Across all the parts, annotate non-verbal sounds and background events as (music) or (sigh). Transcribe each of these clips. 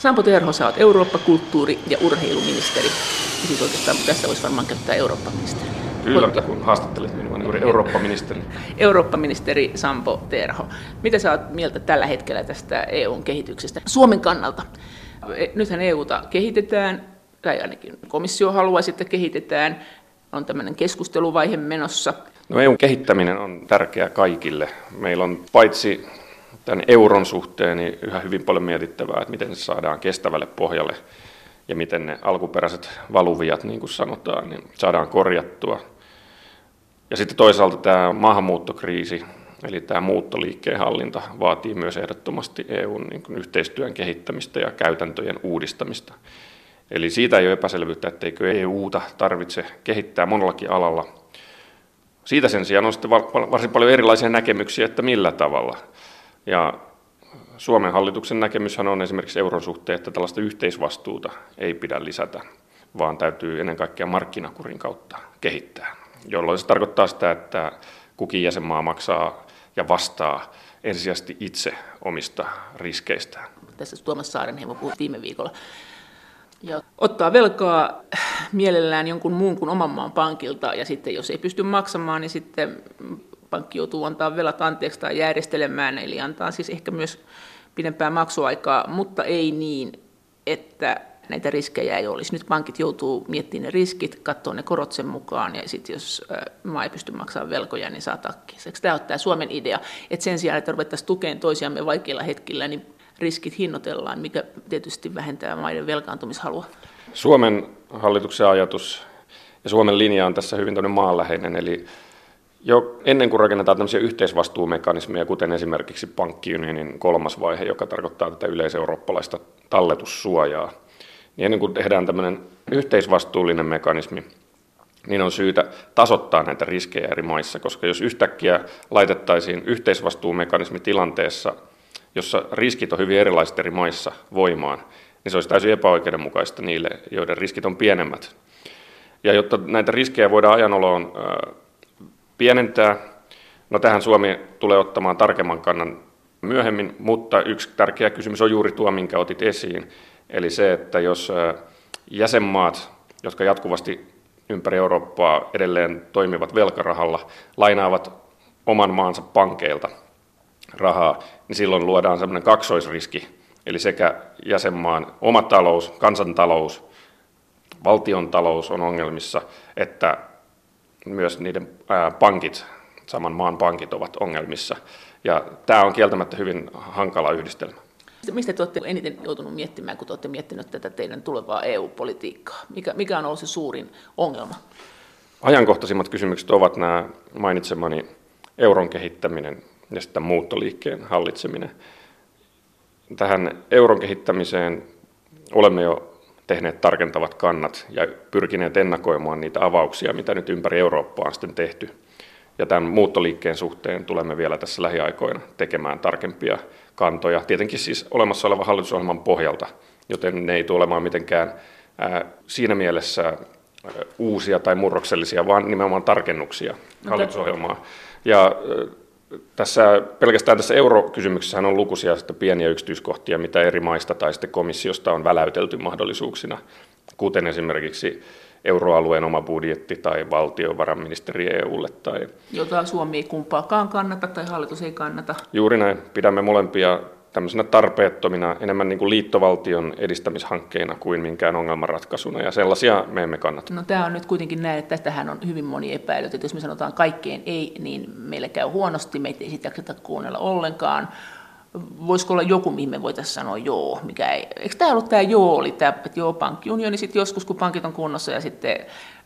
Sampo Terho, sä oot Eurooppa-, kulttuuri- ja urheiluministeri. Ja siis oikeastaan tästä voisi varmaan käyttää Eurooppa-ministeri. Kyllä, kun haastattelit minua, niin juuri Eurooppa-ministeri. Eurooppa-ministeri Sampo Terho. Mitä sä oot mieltä tällä hetkellä tästä EUn kehityksestä Suomen kannalta? E, nythän EUta kehitetään, tai ainakin komissio haluaa, että kehitetään. On tämmöinen keskusteluvaihe menossa. No EUn kehittäminen on tärkeää kaikille. Meillä on paitsi tämän euron suhteen niin yhä hyvin paljon mietittävää, että miten se saadaan kestävälle pohjalle ja miten ne alkuperäiset valuviat, niin kuin sanotaan, niin saadaan korjattua. Ja sitten toisaalta tämä maahanmuuttokriisi, eli tämä muuttoliikkeen hallinta vaatii myös ehdottomasti EUn niin kuin yhteistyön kehittämistä ja käytäntöjen uudistamista. Eli siitä ei ole epäselvyyttä, etteikö EUta tarvitse kehittää monellakin alalla. Siitä sen sijaan on sitten varsin paljon erilaisia näkemyksiä, että millä tavalla. Ja Suomen hallituksen näkemyshän on esimerkiksi euron suhteen, että tällaista yhteisvastuuta ei pidä lisätä, vaan täytyy ennen kaikkea markkinakurin kautta kehittää, jolloin se tarkoittaa sitä, että kukin jäsenmaa maksaa ja vastaa ensisijaisesti itse omista riskeistään. Tässä Tuomas Saarenheimo puhui viime viikolla. Ja ottaa velkaa mielellään jonkun muun kuin oman maan pankilta, ja sitten jos ei pysty maksamaan, niin sitten pankki joutuu antaa velat anteeksi tai järjestelemään, eli antaa siis ehkä myös pidempää maksuaikaa, mutta ei niin, että näitä riskejä ei olisi. Nyt pankit joutuu miettimään ne riskit, katsoa ne korot sen mukaan, ja sitten jos maa ei pysty maksamaan velkoja, niin saa takkiin. Tämä on tämä Suomen idea, että sen sijaan, että ruvettaisiin tukemaan toisiamme vaikeilla hetkillä, niin riskit hinnoitellaan, mikä tietysti vähentää maiden velkaantumishalua. Suomen hallituksen ajatus ja Suomen linja on tässä hyvin maanläheinen, eli jo ennen kuin rakennetaan tämmöisiä yhteisvastuumekanismeja, kuten esimerkiksi pankkiunionin kolmas vaihe, joka tarkoittaa tätä yleiseurooppalaista talletussuojaa, niin ennen kuin tehdään tämmöinen yhteisvastuullinen mekanismi, niin on syytä tasoittaa näitä riskejä eri maissa, koska jos yhtäkkiä laitettaisiin yhteisvastuumekanismi tilanteessa, jossa riskit on hyvin erilaiset eri maissa voimaan, niin se olisi täysin epäoikeudenmukaista niille, joiden riskit on pienemmät. Ja jotta näitä riskejä voidaan ajanoloon pienentää. No tähän Suomi tulee ottamaan tarkemman kannan myöhemmin, mutta yksi tärkeä kysymys on juuri tuo, minkä otit esiin. Eli se, että jos jäsenmaat, jotka jatkuvasti ympäri Eurooppaa edelleen toimivat velkarahalla, lainaavat oman maansa pankeilta rahaa, niin silloin luodaan sellainen kaksoisriski, eli sekä jäsenmaan oma talous, kansantalous, valtion talous on ongelmissa, että myös niiden pankit, saman maan pankit ovat ongelmissa. Ja tämä on kieltämättä hyvin hankala yhdistelmä. Mistä te olette eniten joutunut miettimään, kun te olette miettinyt tätä teidän tulevaa EU-politiikkaa? Mikä, mikä on ollut se suurin ongelma? Ajankohtaisimmat kysymykset ovat nämä mainitsemani euron kehittäminen ja sitten muuttoliikkeen hallitseminen. Tähän euron kehittämiseen olemme jo tehneet tarkentavat kannat ja pyrkineet ennakoimaan niitä avauksia, mitä nyt ympäri Eurooppaa on sitten tehty. Ja tämän muuttoliikkeen suhteen tulemme vielä tässä lähiaikoina tekemään tarkempia kantoja, tietenkin siis olemassa olevan hallitusohjelman pohjalta, joten ne ei tule olemaan mitenkään siinä mielessä uusia tai murroksellisia, vaan nimenomaan tarkennuksia hallitusohjelmaa. Ja tässä, pelkästään tässä eurokysymyksessä on lukuisia sitten pieniä yksityiskohtia, mitä eri maista tai sitten komissiosta on väläytelty mahdollisuuksina, kuten esimerkiksi euroalueen oma budjetti tai valtiovarainministeri EUlle. Tai... Jota Suomi ei kumpaakaan kannata tai hallitus ei kannata. Juuri näin. Pidämme molempia tämmöisenä tarpeettomina, enemmän niin kuin liittovaltion edistämishankkeina kuin minkään ongelmanratkaisuna, ja sellaisia me emme kannata. No tämä on nyt kuitenkin näin, että tähän on hyvin moni epäily, että jos me sanotaan kaikkeen ei, niin meillä käy huonosti, meitä ei sitä kuunnella ollenkaan. Voisiko olla joku, mihin me voitaisiin sanoa joo, mikä ei. Eikö tämä ollut tämä joo, oli tämä, että joo, pankkiunioni sitten joskus, kun pankit on kunnossa, ja sitten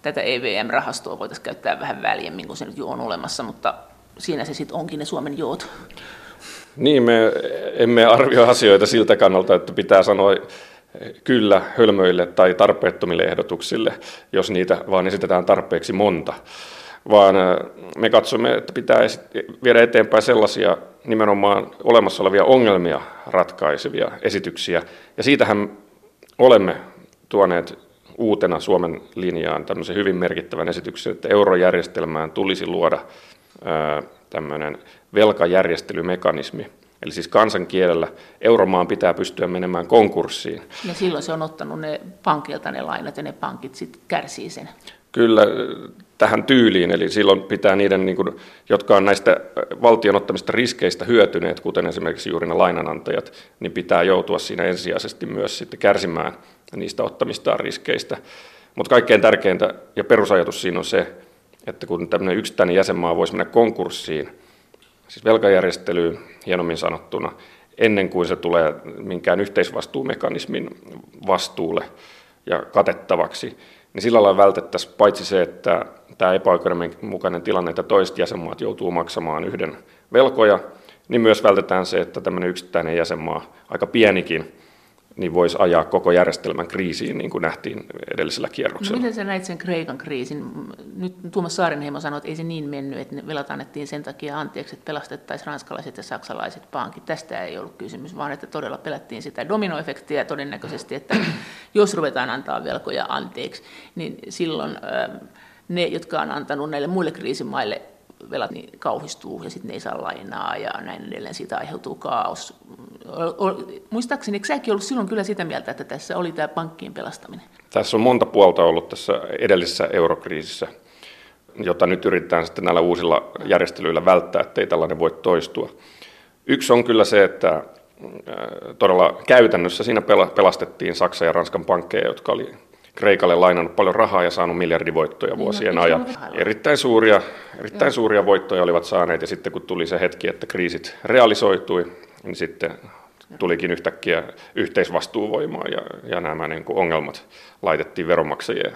tätä EVM-rahastoa voitaisiin käyttää vähän väljemmin, kun se nyt jo on olemassa, mutta siinä se sitten onkin ne Suomen joot. Niin, me emme arvioi asioita siltä kannalta, että pitää sanoa kyllä hölmöille tai tarpeettomille ehdotuksille, jos niitä vaan esitetään tarpeeksi monta. Vaan me katsomme, että pitää viedä eteenpäin sellaisia nimenomaan olemassa olevia ongelmia ratkaisevia esityksiä. Ja siitähän olemme tuoneet uutena Suomen linjaan tämmöisen hyvin merkittävän esityksen, että eurojärjestelmään tulisi luoda tämmöinen velkajärjestelymekanismi. Eli siis kansankielellä euromaan pitää pystyä menemään konkurssiin. Ja silloin se on ottanut ne pankilta ne lainat ja ne pankit sitten kärsii sen. Kyllä tähän tyyliin, eli silloin pitää niiden, niin kuin, jotka on näistä valtion ottamista riskeistä hyötyneet, kuten esimerkiksi juuri ne lainanantajat, niin pitää joutua siinä ensisijaisesti myös sitten kärsimään niistä ottamistaan riskeistä. Mutta kaikkein tärkeintä ja perusajatus siinä on se, että kun tämmöinen yksittäinen jäsenmaa voisi mennä konkurssiin, siis velkajärjestelyyn hienommin sanottuna, ennen kuin se tulee minkään yhteisvastuumekanismin vastuulle ja katettavaksi, niin sillä lailla vältettäisiin paitsi se, että tämä epäoikeudenmukainen tilanne, että toiset jäsenmaat joutuu maksamaan yhden velkoja, niin myös vältetään se, että tämmöinen yksittäinen jäsenmaa, aika pienikin, niin voisi ajaa koko järjestelmän kriisiin, niin kuin nähtiin edellisellä kierroksella. No, miten sä näit sen Kreikan kriisin? Nyt Tuomas Saarenheimo sanoi, että ei se niin mennyt, että ne velat annettiin sen takia anteeksi, että pelastettaisiin ranskalaiset ja saksalaiset pankit. Tästä ei ollut kysymys, vaan että todella pelättiin sitä dominoefektiä todennäköisesti, että jos ruvetaan antaa velkoja anteeksi, niin silloin ne, jotka on antanut näille muille kriisimaille velat niin kauhistuu ja sitten ne ei saa lainaa ja näin edelleen, siitä aiheutuu kaos. Muistaakseni, eikö säkin ollut silloin kyllä sitä mieltä, että tässä oli tämä pankkien pelastaminen? Tässä on monta puolta ollut tässä edellisessä eurokriisissä, jota nyt yritetään sitten näillä uusilla järjestelyillä välttää, ettei tällainen voi toistua. Yksi on kyllä se, että äh, todella käytännössä siinä pelastettiin Saksan ja Ranskan pankkeja, jotka oli Kreikalle lainannut paljon rahaa ja saanut miljardivoittoja niin, vuosien no, ajan. Erittäin suuria, erittäin suuria voittoja olivat saaneet ja sitten kun tuli se hetki, että kriisit realisoitui, niin sitten tulikin yhtäkkiä yhteisvastuuvoimaa ja, ja nämä niin kuin ongelmat laitettiin veronmaksajien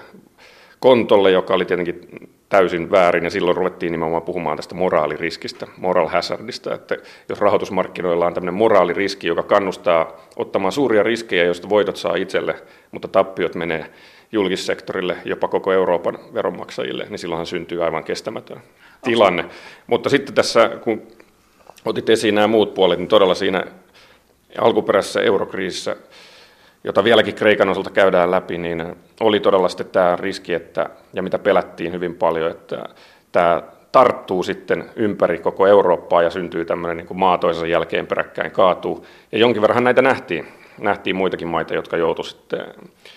kontolle, joka oli tietenkin täysin väärin, ja silloin ruvettiin nimenomaan puhumaan tästä moraaliriskistä, moral hazardista, että jos rahoitusmarkkinoilla on tämmöinen moraaliriski, joka kannustaa ottamaan suuria riskejä, joista voitot saa itselle, mutta tappiot menee julkissektorille, jopa koko Euroopan veronmaksajille, niin silloinhan syntyy aivan kestämätön tilanne. Mutta sitten tässä, kun otit esiin nämä muut puolet, niin todella siinä alkuperäisessä eurokriisissä jota vieläkin Kreikan osalta käydään läpi, niin oli todella sitten tämä riski, että, ja mitä pelättiin hyvin paljon, että tämä tarttuu sitten ympäri koko Eurooppaa ja syntyy tämmöinen niin kuin maa toisensa jälkeen peräkkäin kaatuu. Ja jonkin verran näitä nähtiin. Nähtiin muitakin maita, jotka joutuivat sitten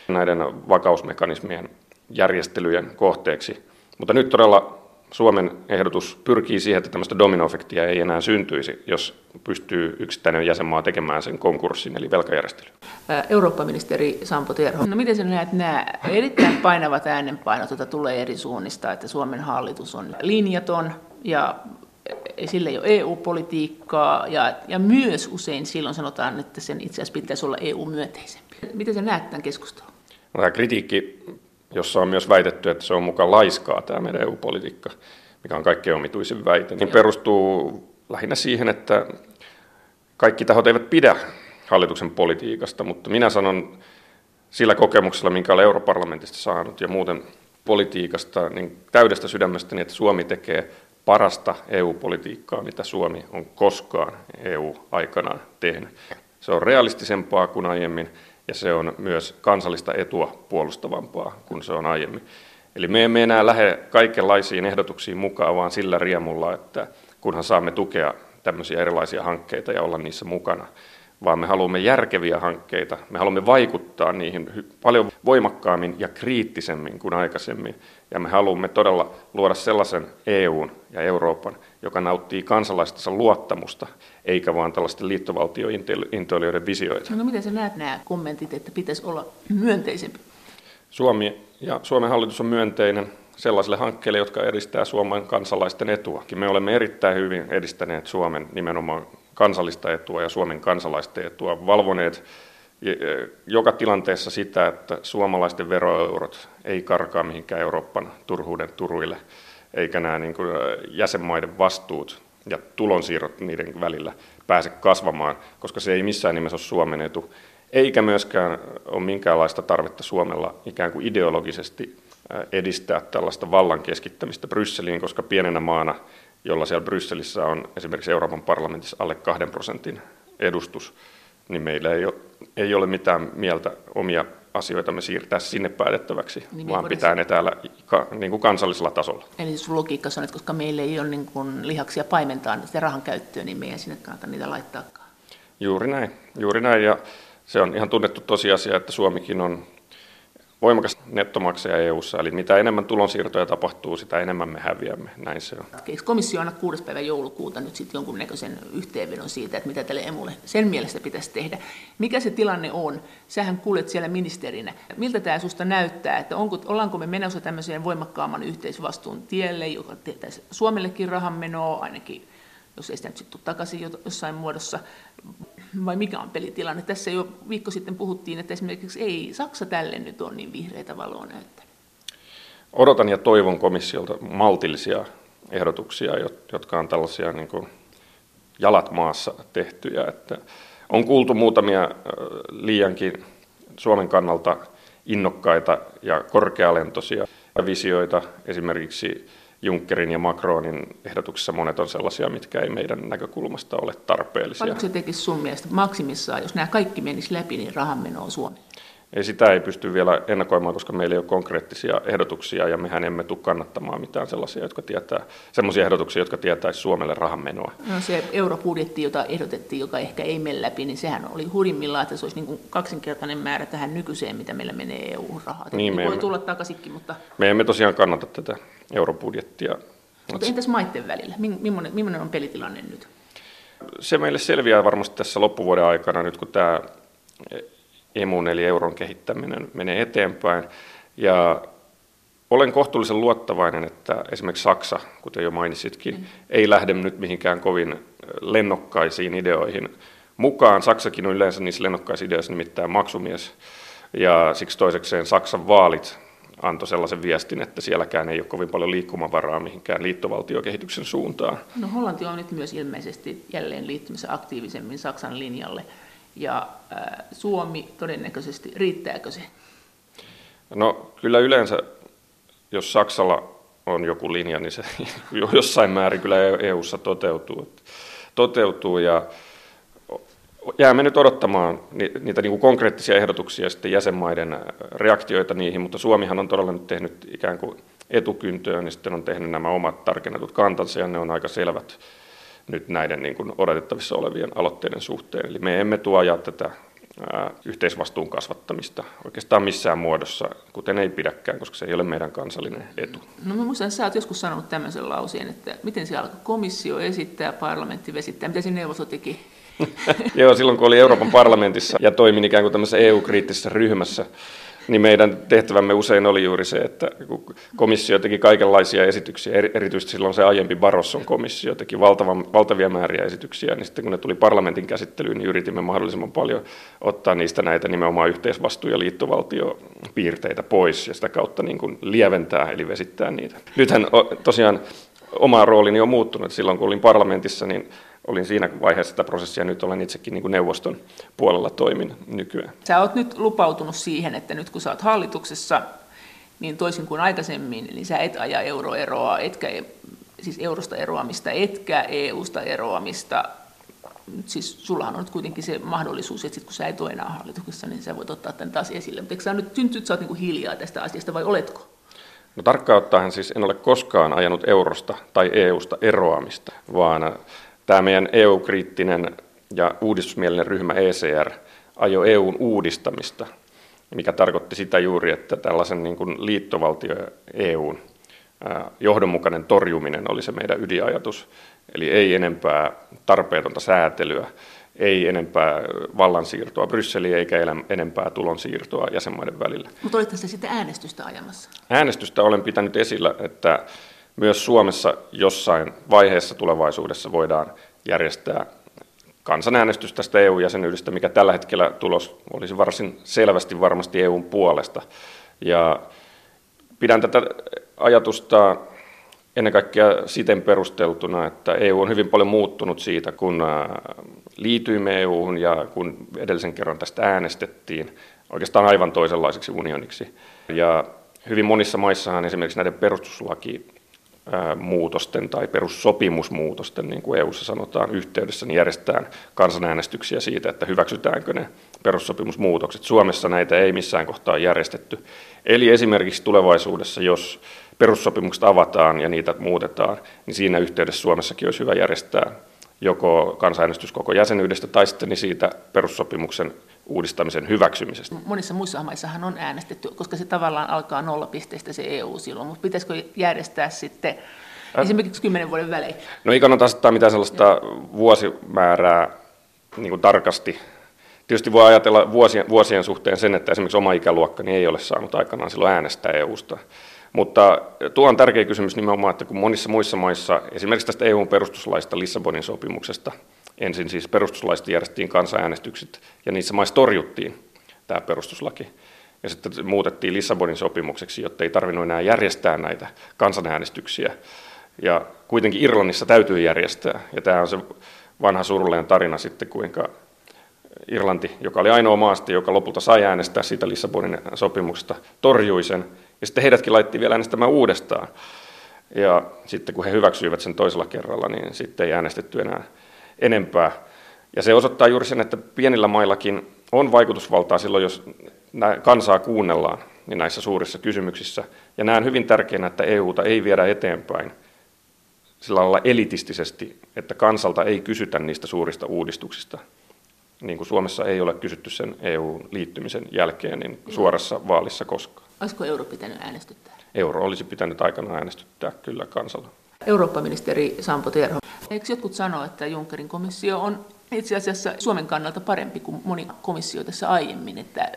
näiden vakausmekanismien järjestelyjen kohteeksi. Mutta nyt todella Suomen ehdotus pyrkii siihen, että tämmöistä dominoefektiä ei enää syntyisi, jos pystyy yksittäinen jäsenmaa tekemään sen konkurssin, eli velkajärjestelyn. Eurooppa-ministeri Sampo Terho, no miten sinä näet nämä erittäin painavat äänenpainot, joita tulee eri suunnista, että Suomen hallitus on linjaton ja sillä ei ole EU-politiikkaa ja, ja myös usein silloin sanotaan, että sen itse asiassa pitäisi olla EU-myönteisempi. Miten sä näet tämän keskustelun? No, tämä kritiikki jossa on myös väitetty, että se on mukaan laiskaa tämä meidän EU-politiikka, mikä on kaikkein omituisin väite, niin perustuu lähinnä siihen, että kaikki tahot eivät pidä hallituksen politiikasta, mutta minä sanon sillä kokemuksella, minkä olen europarlamentista saanut ja muuten politiikasta, niin täydestä sydämestäni, että Suomi tekee parasta EU-politiikkaa, mitä Suomi on koskaan EU-aikanaan tehnyt. Se on realistisempaa kuin aiemmin ja se on myös kansallista etua puolustavampaa kuin se on aiemmin. Eli me emme enää lähde kaikenlaisiin ehdotuksiin mukaan, vaan sillä riemulla, että kunhan saamme tukea tämmöisiä erilaisia hankkeita ja olla niissä mukana, vaan me haluamme järkeviä hankkeita, me haluamme vaikuttaa niihin paljon voimakkaammin ja kriittisemmin kuin aikaisemmin, ja me haluamme todella luoda sellaisen EUn ja Euroopan, joka nauttii kansalaistensa luottamusta, eikä vaan tällaisten liittovaltiointoilijoiden visioita. No miten sä näet nämä kommentit, että pitäisi olla myönteisempi? Suomi ja Suomen hallitus on myönteinen sellaisille hankkeille, jotka edistää Suomen kansalaisten etua. Me olemme erittäin hyvin edistäneet Suomen nimenomaan kansallista etua ja Suomen kansalaisten etua, valvoneet joka tilanteessa sitä, että suomalaisten veroeurot ei karkaa mihinkään Euroopan turhuuden turuille, eikä nämä niin kuin jäsenmaiden vastuut ja tulonsiirrot niiden välillä pääse kasvamaan, koska se ei missään nimessä ole Suomen etu. Eikä myöskään ole minkäänlaista tarvetta Suomella ikään kuin ideologisesti edistää tällaista vallan keskittämistä Brysseliin, koska pienenä maana, jolla siellä Brysselissä on esimerkiksi Euroopan parlamentissa alle kahden prosentin edustus, niin meillä ei ole, ei ole mitään mieltä omia asioita me siirtää sinne päätettäväksi, niin vaan pitää ne täällä niin kuin kansallisella tasolla. Eli sun logiikka on, että koska meillä ei ole niin kuin lihaksia paimentaa sitä rahan käyttöön, niin meidän sinne kannata niitä laittaa. Juuri näin, juuri näin. Ja se on ihan tunnettu tosiasia, että Suomikin on voimakas nettomaksaja EU-ssa, eli mitä enemmän tulonsiirtoja tapahtuu, sitä enemmän me häviämme, näin se on. Komissio anna 6. päivä joulukuuta nyt sitten jonkunnäköisen yhteenvedon siitä, että mitä tälle emulle sen mielestä pitäisi tehdä. Mikä se tilanne on? Sähän kuulet siellä ministerinä. Miltä tämä susta näyttää, että onko, ollaanko me menossa tämmöiseen voimakkaamman yhteisvastuun tielle, joka tehtäisi Suomellekin rahanmenoa, ainakin jos ei sitä nyt sitten takaisin jossain muodossa, vai mikä on pelitilanne? Tässä jo viikko sitten puhuttiin, että esimerkiksi ei Saksa tälle nyt ole niin vihreitä valoa näyttänyt. Odotan ja toivon komissiolta maltillisia ehdotuksia, jotka on tällaisia niin kuin jalat maassa tehtyjä. Että on kuultu muutamia liiankin Suomen kannalta innokkaita ja korkealentoisia visioita, esimerkiksi Junckerin ja Macronin ehdotuksissa monet on sellaisia, mitkä ei meidän näkökulmasta ole tarpeellisia. Paljonko se tekisi sun mielestä maksimissaan, jos nämä kaikki menisi läpi, niin rahan menoa Suomeen? Ei sitä ei pysty vielä ennakoimaan, koska meillä ei ole konkreettisia ehdotuksia ja mehän emme tule kannattamaan mitään sellaisia, jotka tietää, sellaisia ehdotuksia, jotka tietäisi Suomelle rahanmenoa. No se eurobudjetti, jota ehdotettiin, joka ehkä ei mene läpi, niin sehän oli hurimmillaan, että se olisi niin kuin kaksinkertainen määrä tähän nykyiseen, mitä meillä menee EU-rahaa. Niin, me voi emme, tulla takaisinkin, mutta... Me emme tosiaan kannata tätä eurobudjettia. Mutta entäs maiden välillä? Millainen, millainen on pelitilanne nyt? Se meille selviää varmasti tässä loppuvuoden aikana, nyt kun tämä emun eli euron kehittäminen menee eteenpäin. Ja olen kohtuullisen luottavainen, että esimerkiksi Saksa, kuten jo mainitsitkin, mm. ei lähde nyt mihinkään kovin lennokkaisiin ideoihin mukaan. Saksakin on yleensä niissä lennokkaissa ideoissa nimittäin maksumies. Ja siksi toisekseen Saksan vaalit antoi sellaisen viestin, että sielläkään ei ole kovin paljon liikkumavaraa mihinkään liittovaltiokehityksen suuntaan. No Hollanti on nyt myös ilmeisesti jälleen liittymässä aktiivisemmin Saksan linjalle ja Suomi todennäköisesti, riittääkö se? No kyllä yleensä, jos Saksalla on joku linja, niin se (laughs) jossain määrin kyllä EU-ssa toteutuu. toteutuu ja jäämme nyt odottamaan niitä niin kuin konkreettisia ehdotuksia ja sitten jäsenmaiden reaktioita niihin, mutta Suomihan on todella nyt tehnyt ikään kuin etukyntöön, niin sitten on tehnyt nämä omat tarkennetut kantansa ja ne on aika selvät nyt näiden niin kuin odotettavissa olevien aloitteiden suhteen. Eli me emme tuo ajaa tätä ää, yhteisvastuun kasvattamista oikeastaan missään muodossa, kuten ei pidäkään, koska se ei ole meidän kansallinen etu. No mä muistan, että sä oot joskus sanonut tämmöisen lauseen, että miten se alkoi komissio esittää, parlamentti vesittää, mitä se neuvosto teki? (laughs) Joo, silloin kun oli Euroopan parlamentissa ja toimin ikään kuin tämmöisessä EU-kriittisessä ryhmässä, niin meidän tehtävämme usein oli juuri se, että kun komissio teki kaikenlaisia esityksiä, erityisesti silloin se aiempi Barrosson komissio teki valtavan, valtavia määriä esityksiä, niin sitten kun ne tuli parlamentin käsittelyyn, niin yritimme mahdollisimman paljon ottaa niistä näitä nimenomaan yhteisvastuu- ja liittovaltiopiirteitä pois ja sitä kautta niin kuin lieventää eli vesittää niitä. Nythän tosiaan oma roolini on muuttunut. Silloin kun olin parlamentissa, niin olin siinä vaiheessa sitä prosessia, nyt olen itsekin niin kuin neuvoston puolella toimin nykyään. Sä oot nyt lupautunut siihen, että nyt kun sä oot hallituksessa, niin toisin kuin aikaisemmin, niin sä et aja euroeroa, etkä siis eurosta eroamista, etkä EUsta eroamista. Siis sullahan on nyt kuitenkin se mahdollisuus, että sit kun sä et ole enää hallituksessa, niin sä voit ottaa tämän taas esille. Mutta eikö sä nyt, nyt sä oot niin hiljaa tästä asiasta vai oletko? No tarkkaan ottaen siis en ole koskaan ajanut eurosta tai EUsta eroamista, vaan tämä meidän EU-kriittinen ja uudistusmielinen ryhmä ECR ajoi EUn uudistamista, mikä tarkoitti sitä juuri, että tällaisen niin kuin liittovaltio EUn johdonmukainen torjuminen oli se meidän ydinajatus. Eli ei enempää tarpeetonta säätelyä, ei enempää vallansiirtoa Brysseliin eikä enempää tulonsiirtoa jäsenmaiden välillä. Mutta olitko se sitten äänestystä ajamassa? Äänestystä olen pitänyt esillä, että myös Suomessa jossain vaiheessa tulevaisuudessa voidaan järjestää kansanäänestys tästä EU-jäsenyydestä, mikä tällä hetkellä tulos olisi varsin selvästi varmasti EUn puolesta. Ja pidän tätä ajatusta ennen kaikkea siten perusteltuna, että EU on hyvin paljon muuttunut siitä, kun liityimme EUhun ja kun edellisen kerran tästä äänestettiin oikeastaan aivan toisenlaiseksi unioniksi. Ja hyvin monissa maissahan esimerkiksi näiden perustuslaki muutosten tai perussopimusmuutosten, niin kuin EUssa sanotaan, yhteydessä, niin järjestetään kansanäänestyksiä siitä, että hyväksytäänkö ne perussopimusmuutokset. Suomessa näitä ei missään kohtaa järjestetty. Eli esimerkiksi tulevaisuudessa, jos perussopimukset avataan ja niitä muutetaan, niin siinä yhteydessä Suomessakin olisi hyvä järjestää joko kansanäänestys koko jäsenyydestä tai sitten siitä perussopimuksen uudistamisen hyväksymisestä. Monissa muissa maissahan on äänestetty, koska se tavallaan alkaa nollapisteestä se EU silloin, mutta pitäisikö järjestää sitten äh. esimerkiksi kymmenen vuoden välein? No ei kannata asettaa mitään sellaista vuosimäärää niin kuin tarkasti. Tietysti voi ajatella vuosien, vuosien suhteen sen, että esimerkiksi oma ikäluokka niin ei ole saanut aikanaan silloin äänestää EUsta. Mutta tuo on tärkeä kysymys nimenomaan, että kun monissa muissa maissa, esimerkiksi tästä EUn perustuslaista Lissabonin sopimuksesta, ensin siis perustuslaista järjestettiin kansanäänestykset, ja niissä maissa torjuttiin tämä perustuslaki. Ja sitten muutettiin Lissabonin sopimukseksi, jotta ei tarvinnut enää järjestää näitä kansanäänestyksiä. Ja kuitenkin Irlannissa täytyy järjestää. Ja tämä on se vanha surullinen tarina sitten, kuinka Irlanti, joka oli ainoa maasta, joka lopulta sai äänestää siitä Lissabonin sopimuksesta, torjui sen. Ja sitten heidätkin laitettiin vielä äänestämään uudestaan. Ja sitten kun he hyväksyivät sen toisella kerralla, niin sitten ei äänestetty enää enempää. Ja se osoittaa juuri sen, että pienillä maillakin on vaikutusvaltaa silloin, jos kansaa kuunnellaan niin näissä suurissa kysymyksissä. Ja näen hyvin tärkeänä, että EUta ei viedä eteenpäin sillä lailla elitistisesti, että kansalta ei kysytä niistä suurista uudistuksista, niin kuin Suomessa ei ole kysytty sen EU-liittymisen jälkeen niin suorassa vaalissa koskaan. Olisiko euro pitänyt äänestyttää? Euro olisi pitänyt aikanaan äänestyttää kyllä kansalla. Eurooppa-ministeri Sampo Terho. Eikö jotkut sanoa, että Junckerin komissio on itse asiassa Suomen kannalta parempi kuin moni komissio tässä aiemmin, että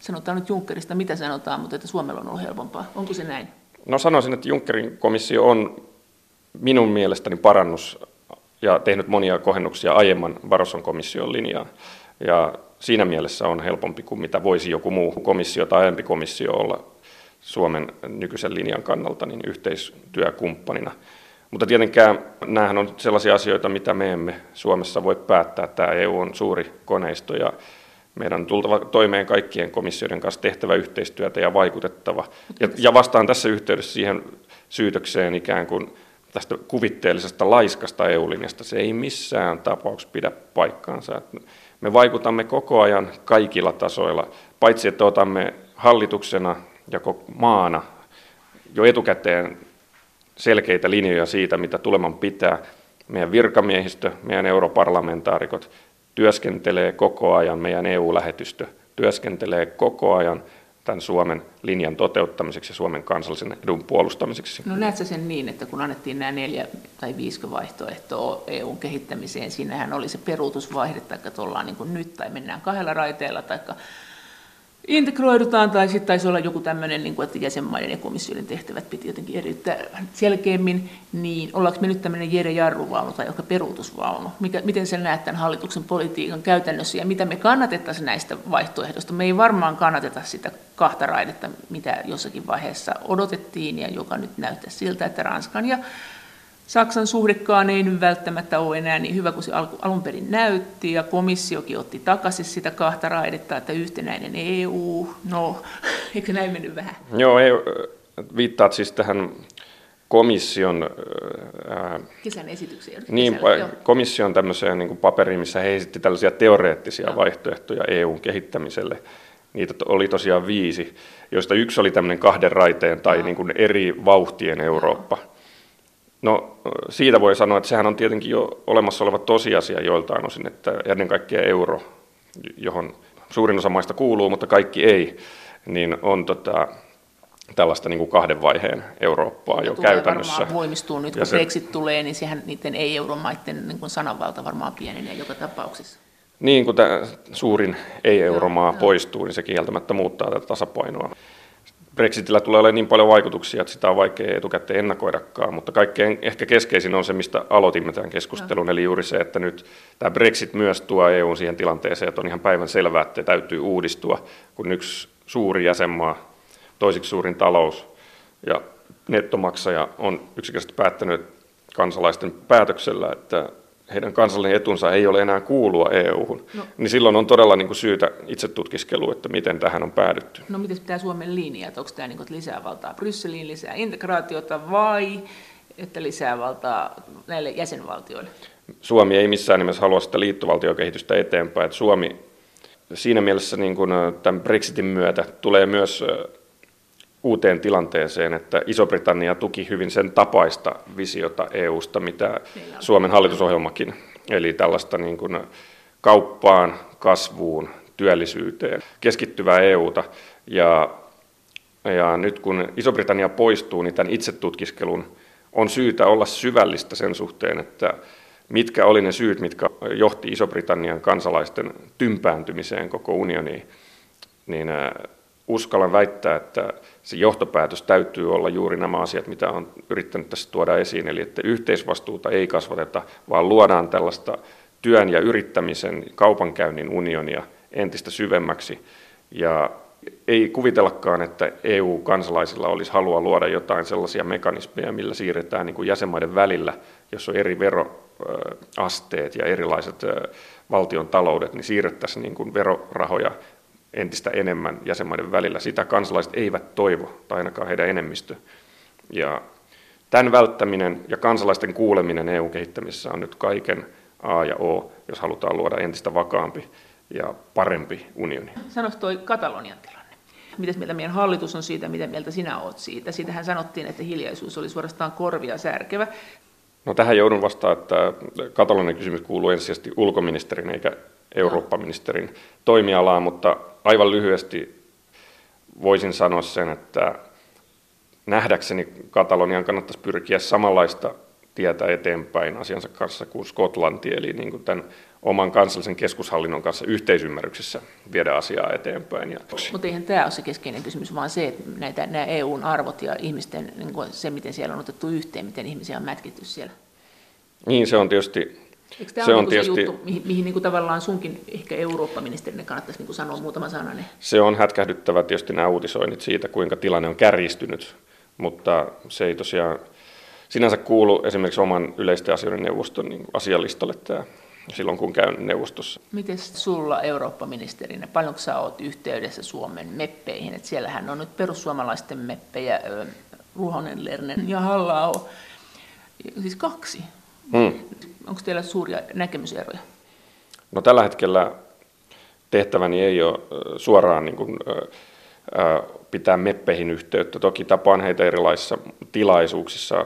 sanotaan nyt Junckerista mitä sanotaan, mutta että Suomella on ollut helpompaa. Onko se näin? No sanoisin, että Junckerin komissio on minun mielestäni parannus ja tehnyt monia kohennuksia aiemman Barroson komission linjaan. Ja siinä mielessä on helpompi kuin mitä voisi joku muu komissio tai aiempi komissio olla Suomen nykyisen linjan kannalta niin yhteistyökumppanina. Mutta tietenkään nämähän on sellaisia asioita, mitä me emme Suomessa voi päättää. Tämä EU on suuri koneisto ja meidän on tultava toimeen kaikkien komissioiden kanssa tehtävä yhteistyötä ja vaikutettava. Ja, ja vastaan tässä yhteydessä siihen syytökseen ikään kuin tästä kuvitteellisesta laiskasta EU-linjasta. Se ei missään tapauksessa pidä paikkaansa. Me vaikutamme koko ajan kaikilla tasoilla, paitsi että otamme hallituksena ja maana jo etukäteen selkeitä linjoja siitä, mitä tuleman pitää. Meidän virkamiehistö, meidän europarlamentaarikot työskentelee koko ajan, meidän EU-lähetystö työskentelee koko ajan tämän Suomen linjan toteuttamiseksi ja Suomen kansallisen edun puolustamiseksi. No näetkö sen niin, että kun annettiin nämä neljä tai viisi vaihtoehtoa EUn kehittämiseen, siinähän oli se peruutusvaihde, tai että ollaan niin kuin nyt, tai mennään kahdella raiteella, tai integroidutaan, tai sitten taisi olla joku tämmöinen, niin kuin, että jäsenmaiden ja komissioiden tehtävät piti jotenkin eriyttää selkeämmin, niin ollaanko me nyt tämmöinen Jere Jarruvaunu tai joka peruutusvaunu? Mikä, miten sen näet tämän hallituksen politiikan käytännössä, ja mitä me kannatettaisiin näistä vaihtoehdoista? Me ei varmaan kannateta sitä kahta raidetta, mitä jossakin vaiheessa odotettiin, ja joka nyt näyttää siltä, että Ranskan ja Saksan suhdekaan ei nyt välttämättä ole enää niin hyvä kuin se alun perin näytti, ja komissiokin otti takaisin sitä kahta raidetta, että yhtenäinen EU, no, (laughs) eikö näin mennyt vähän? Joo, ei, viittaat siis tähän komission... Ää, Kesän esitykseen. Niin, kesällä, komission tämmöiseen niin paperiin, missä he esitti tällaisia teoreettisia no. vaihtoehtoja EUn kehittämiselle. Niitä oli tosiaan viisi, joista yksi oli tämmöinen kahden raiteen tai no. niin kuin eri vauhtien Eurooppa. No No siitä voi sanoa, että sehän on tietenkin jo olemassa oleva tosiasia joiltain osin, että ennen kaikkea euro, johon suurin osa maista kuuluu, mutta kaikki ei, niin on tota, tällaista niin kuin kahden vaiheen Eurooppaa ja jo tulee käytännössä. varmaan voimistuu nyt, kun se, Brexit tulee, niin sehän niiden ei-euromaiden niin kuin sananvalta varmaan pienenee joka tapauksessa. Niin, kun tämä suurin ei-euromaa joo, poistuu, niin se kieltämättä muuttaa tätä tasapainoa. Brexitillä tulee olemaan niin paljon vaikutuksia, että sitä on vaikea etukäteen ennakoidakaan, mutta kaikkein ehkä keskeisin on se, mistä aloitimme tämän keskustelun, eli juuri se, että nyt tämä Brexit myös tuo EUn siihen tilanteeseen, että on ihan päivän selvää, että täytyy uudistua, kun yksi suuri jäsenmaa, toisiksi suurin talous ja nettomaksaja on yksinkertaisesti päättänyt kansalaisten päätöksellä, että heidän kansallinen etunsa ei ole enää kuulua EU-hun, no. niin silloin on todella niin kuin syytä itse tutkiskelu, että miten tähän on päädytty. No miten pitää Suomen linja, että onko tämä niin kuin, lisää valtaa Brysseliin, lisää integraatiota vai että lisää valtaa näille jäsenvaltioille? Suomi ei missään nimessä halua sitä liittovaltiokehitystä eteenpäin. Että Suomi siinä mielessä niin kuin tämän Brexitin myötä tulee myös uuteen tilanteeseen, että Iso-Britannia tuki hyvin sen tapaista visiota EUsta, mitä Suomen hallitusohjelmakin eli tällaista niin kuin kauppaan, kasvuun, työllisyyteen keskittyvää EUta. Ja, ja nyt kun Iso-Britannia poistuu, niin tämän itsetutkiskelun on syytä olla syvällistä sen suhteen, että mitkä oli ne syyt, mitkä johti Iso-Britannian kansalaisten tympääntymiseen koko unioniin, niin uskallan väittää, että se johtopäätös täytyy olla juuri nämä asiat, mitä on yrittänyt tässä tuoda esiin, eli että yhteisvastuuta ei kasvateta, vaan luodaan tällaista työn ja yrittämisen, kaupankäynnin unionia entistä syvemmäksi. Ja ei kuvitellakaan, että EU-kansalaisilla olisi halua luoda jotain sellaisia mekanismeja, millä siirretään niin kuin jäsenmaiden välillä, jos on eri veroasteet ja erilaiset valtion taloudet, niin siirrettäisiin niin kuin verorahoja entistä enemmän jäsenmaiden välillä. Sitä kansalaiset eivät toivo, tai ainakaan heidän enemmistö. Ja tämän välttäminen ja kansalaisten kuuleminen EU-kehittämisessä on nyt kaiken A ja O, jos halutaan luoda entistä vakaampi ja parempi unioni. Sanoisi toi Katalonian tilanne. Mitäs mieltä meidän hallitus on siitä, mitä mieltä sinä olet siitä? Siitähän sanottiin, että hiljaisuus oli suorastaan korvia särkevä. No tähän joudun vastaan, että Katalonian kysymys kuuluu ensisijaisesti ulkoministerin eikä Eurooppa-ministerin toimialaan, mutta aivan lyhyesti voisin sanoa sen, että nähdäkseni Katalonian kannattaisi pyrkiä samanlaista tietä eteenpäin asiansa kanssa kuin Skotlanti, eli niin kuin tämän oman kansallisen keskushallinnon kanssa yhteisymmärryksessä viedä asiaa eteenpäin. Ja... Mutta eihän tämä ole se keskeinen kysymys, vaan se, että näitä, nämä EUn arvot ja ihmisten, niin kuin se, miten siellä on otettu yhteen, miten ihmisiä on mätkitty siellä. Niin, se on tietysti Eikö tämä se on tietysti, se juttu, mihin, mihin niin kuin tavallaan sunkin ehkä Eurooppa-ministerinne kannattaisi niin kuin sanoa muutama sananen? Se on hätkähdyttävä tietysti nämä uutisoinnit siitä, kuinka tilanne on kärjistynyt, mutta se ei tosiaan sinänsä kuulu esimerkiksi oman yleisten asioiden neuvoston niin asialistalle tämä silloin, kun käyn neuvostossa. Miten sulla Eurooppa-ministerinä, paljonko sä oot yhteydessä Suomen meppeihin? Et siellähän on nyt perussuomalaisten meppejä, Ruhonen, Lernen ja halla siis kaksi. Hmm. Onko teillä suuria näkemyseroja? No tällä hetkellä tehtäväni ei ole suoraan niin kuin, pitää meppeihin yhteyttä. Toki tapaan heitä erilaisissa tilaisuuksissa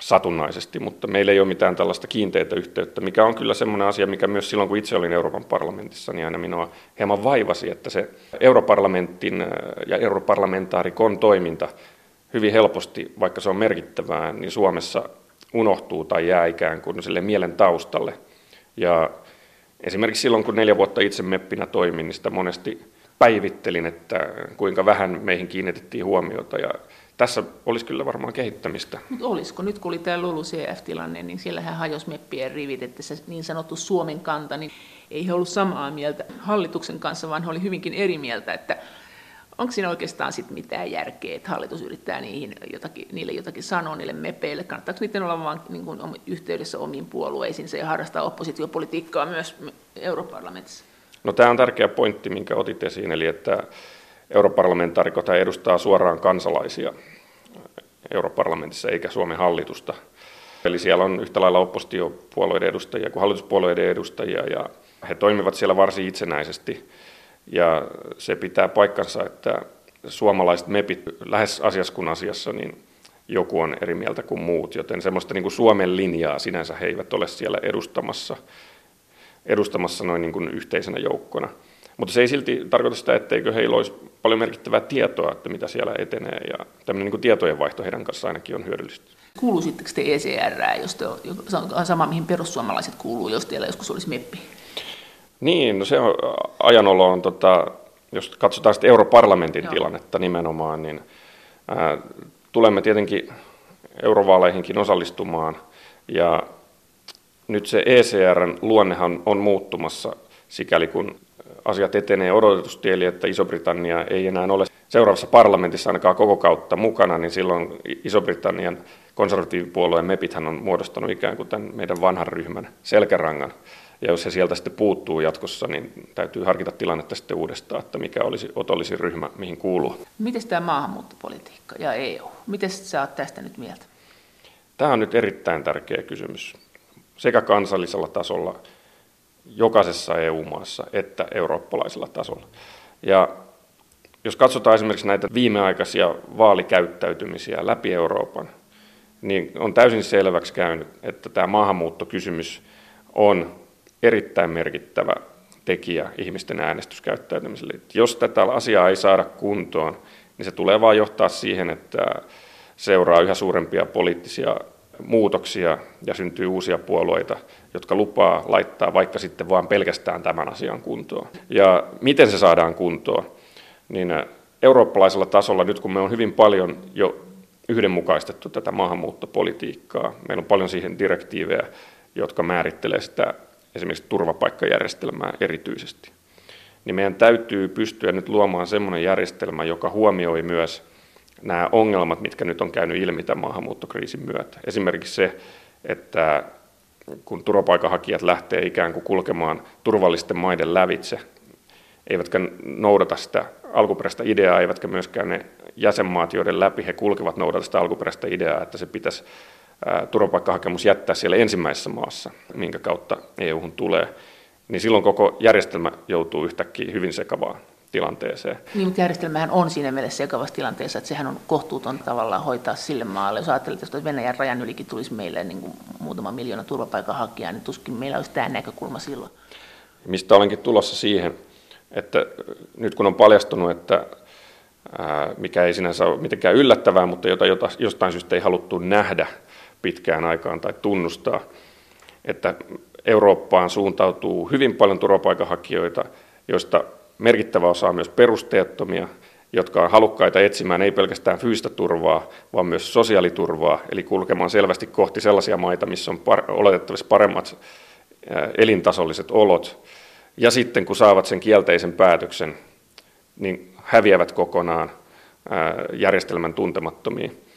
satunnaisesti, mutta meillä ei ole mitään tällaista kiinteitä yhteyttä, mikä on kyllä semmoinen asia, mikä myös silloin, kun itse olin Euroopan parlamentissa, niin aina minua hieman vaivasi, että se europarlamentin ja europarlamentaarikon toiminta hyvin helposti, vaikka se on merkittävää, niin Suomessa unohtuu tai jää ikään kuin sille mielen taustalle. Ja esimerkiksi silloin, kun neljä vuotta itse meppinä toimin, niin sitä monesti päivittelin, että kuinka vähän meihin kiinnitettiin huomiota. Ja tässä olisi kyllä varmaan kehittämistä. Mutta olisiko, nyt kun oli tämä LULU-CF-tilanne, niin siellähän hajosi meppien rivit, että se niin sanottu Suomen kanta, niin ei he ollut samaa mieltä hallituksen kanssa, vaan he oli hyvinkin eri mieltä, että onko siinä oikeastaan sit mitään järkeä, että hallitus yrittää niihin jotakin, niille jotakin sanoa niille mepeille? Kannattaako niiden olla vain niin kuin, yhteydessä omiin puolueisiinsa ja harrastaa oppositiopolitiikkaa myös europarlamentissa? No tämä on tärkeä pointti, minkä otit esiin, eli että europarlamentaarikot edustaa suoraan kansalaisia europarlamentissa eikä Suomen hallitusta. Eli siellä on yhtä lailla oppositiopuolueiden edustajia kuin hallituspuolueiden edustajia ja he toimivat siellä varsin itsenäisesti ja se pitää paikkansa, että suomalaiset mepit lähes asiassa kuin asiassa, niin joku on eri mieltä kuin muut, joten semmoista niin kuin Suomen linjaa sinänsä he eivät ole siellä edustamassa, edustamassa noin niin kuin yhteisenä joukkona. Mutta se ei silti tarkoita sitä, etteikö heillä olisi paljon merkittävää tietoa, että mitä siellä etenee, ja tämmöinen niin kuin tietojenvaihto heidän kanssa ainakin on hyödyllistä. Kuuluisitteko te ECR, jos te on sama, mihin perussuomalaiset kuuluu, jos teillä joskus olisi meppi? Niin, no se on, ajanolo on, tota, jos katsotaan sitten europarlamentin Joo. tilannetta nimenomaan, niin ää, tulemme tietenkin eurovaaleihinkin osallistumaan, ja nyt se ECRn luonnehan on muuttumassa sikäli kun asiat etenee odotetusti, eli että Iso-Britannia ei enää ole seuraavassa parlamentissa ainakaan koko kautta mukana, niin silloin Iso-Britannian konservatiivipuolueen MEPithän on muodostanut ikään kuin tämän meidän vanhan ryhmän selkärangan. Ja jos se sieltä sitten puuttuu jatkossa, niin täytyy harkita tilannetta sitten uudestaan, että mikä olisi otollisin ryhmä, mihin kuuluu. Miten tämä maahanmuuttopolitiikka ja EU? Miten sä oot tästä nyt mieltä? Tämä on nyt erittäin tärkeä kysymys sekä kansallisella tasolla jokaisessa EU-maassa että eurooppalaisella tasolla. Ja jos katsotaan esimerkiksi näitä viimeaikaisia vaalikäyttäytymisiä läpi Euroopan, niin on täysin selväksi käynyt, että tämä maahanmuuttokysymys on erittäin merkittävä tekijä ihmisten äänestyskäyttäytymiselle. Jos tätä asiaa ei saada kuntoon, niin se tulee vain johtaa siihen, että seuraa yhä suurempia poliittisia muutoksia ja syntyy uusia puolueita, jotka lupaa laittaa vaikka sitten vaan pelkästään tämän asian kuntoon. Ja miten se saadaan kuntoon? Niin eurooppalaisella tasolla, nyt kun me on hyvin paljon jo yhdenmukaistettu tätä maahanmuuttopolitiikkaa, meillä on paljon siihen direktiivejä, jotka määrittelee sitä esimerkiksi turvapaikkajärjestelmää erityisesti, niin meidän täytyy pystyä nyt luomaan semmoinen järjestelmä, joka huomioi myös nämä ongelmat, mitkä nyt on käynyt ilmi tämän maahanmuuttokriisin myötä. Esimerkiksi se, että kun turvapaikanhakijat lähtee ikään kuin kulkemaan turvallisten maiden lävitse, eivätkä noudata sitä alkuperäistä ideaa, eivätkä myöskään ne jäsenmaat, joiden läpi he kulkevat, noudata sitä alkuperäistä ideaa, että se pitäisi turvapaikkahakemus jättää siellä ensimmäisessä maassa, minkä kautta EU-hun tulee, niin silloin koko järjestelmä joutuu yhtäkkiä hyvin sekavaan tilanteeseen. Niin, mutta järjestelmähän on siinä mielessä sekavassa tilanteessa, että sehän on kohtuuton tavallaan hoitaa sille maalle. Jos ajattelet, että Venäjän rajan ylikin tulisi meille niin kuin muutama miljoona turvapaikanhakijaa, niin tuskin meillä olisi tämä näkökulma silloin. Mistä olenkin tulossa siihen, että nyt kun on paljastunut, että mikä ei sinänsä ole mitenkään yllättävää, mutta jota, jota jostain syystä ei haluttu nähdä pitkään aikaan tai tunnustaa, että Eurooppaan suuntautuu hyvin paljon turvapaikanhakijoita, joista merkittävä osa on myös perusteettomia, jotka on halukkaita etsimään ei pelkästään fyysistä turvaa, vaan myös sosiaaliturvaa, eli kulkemaan selvästi kohti sellaisia maita, missä on par- oletettavasti paremmat elintasolliset olot. Ja sitten kun saavat sen kielteisen päätöksen, niin häviävät kokonaan järjestelmän tuntemattomiin.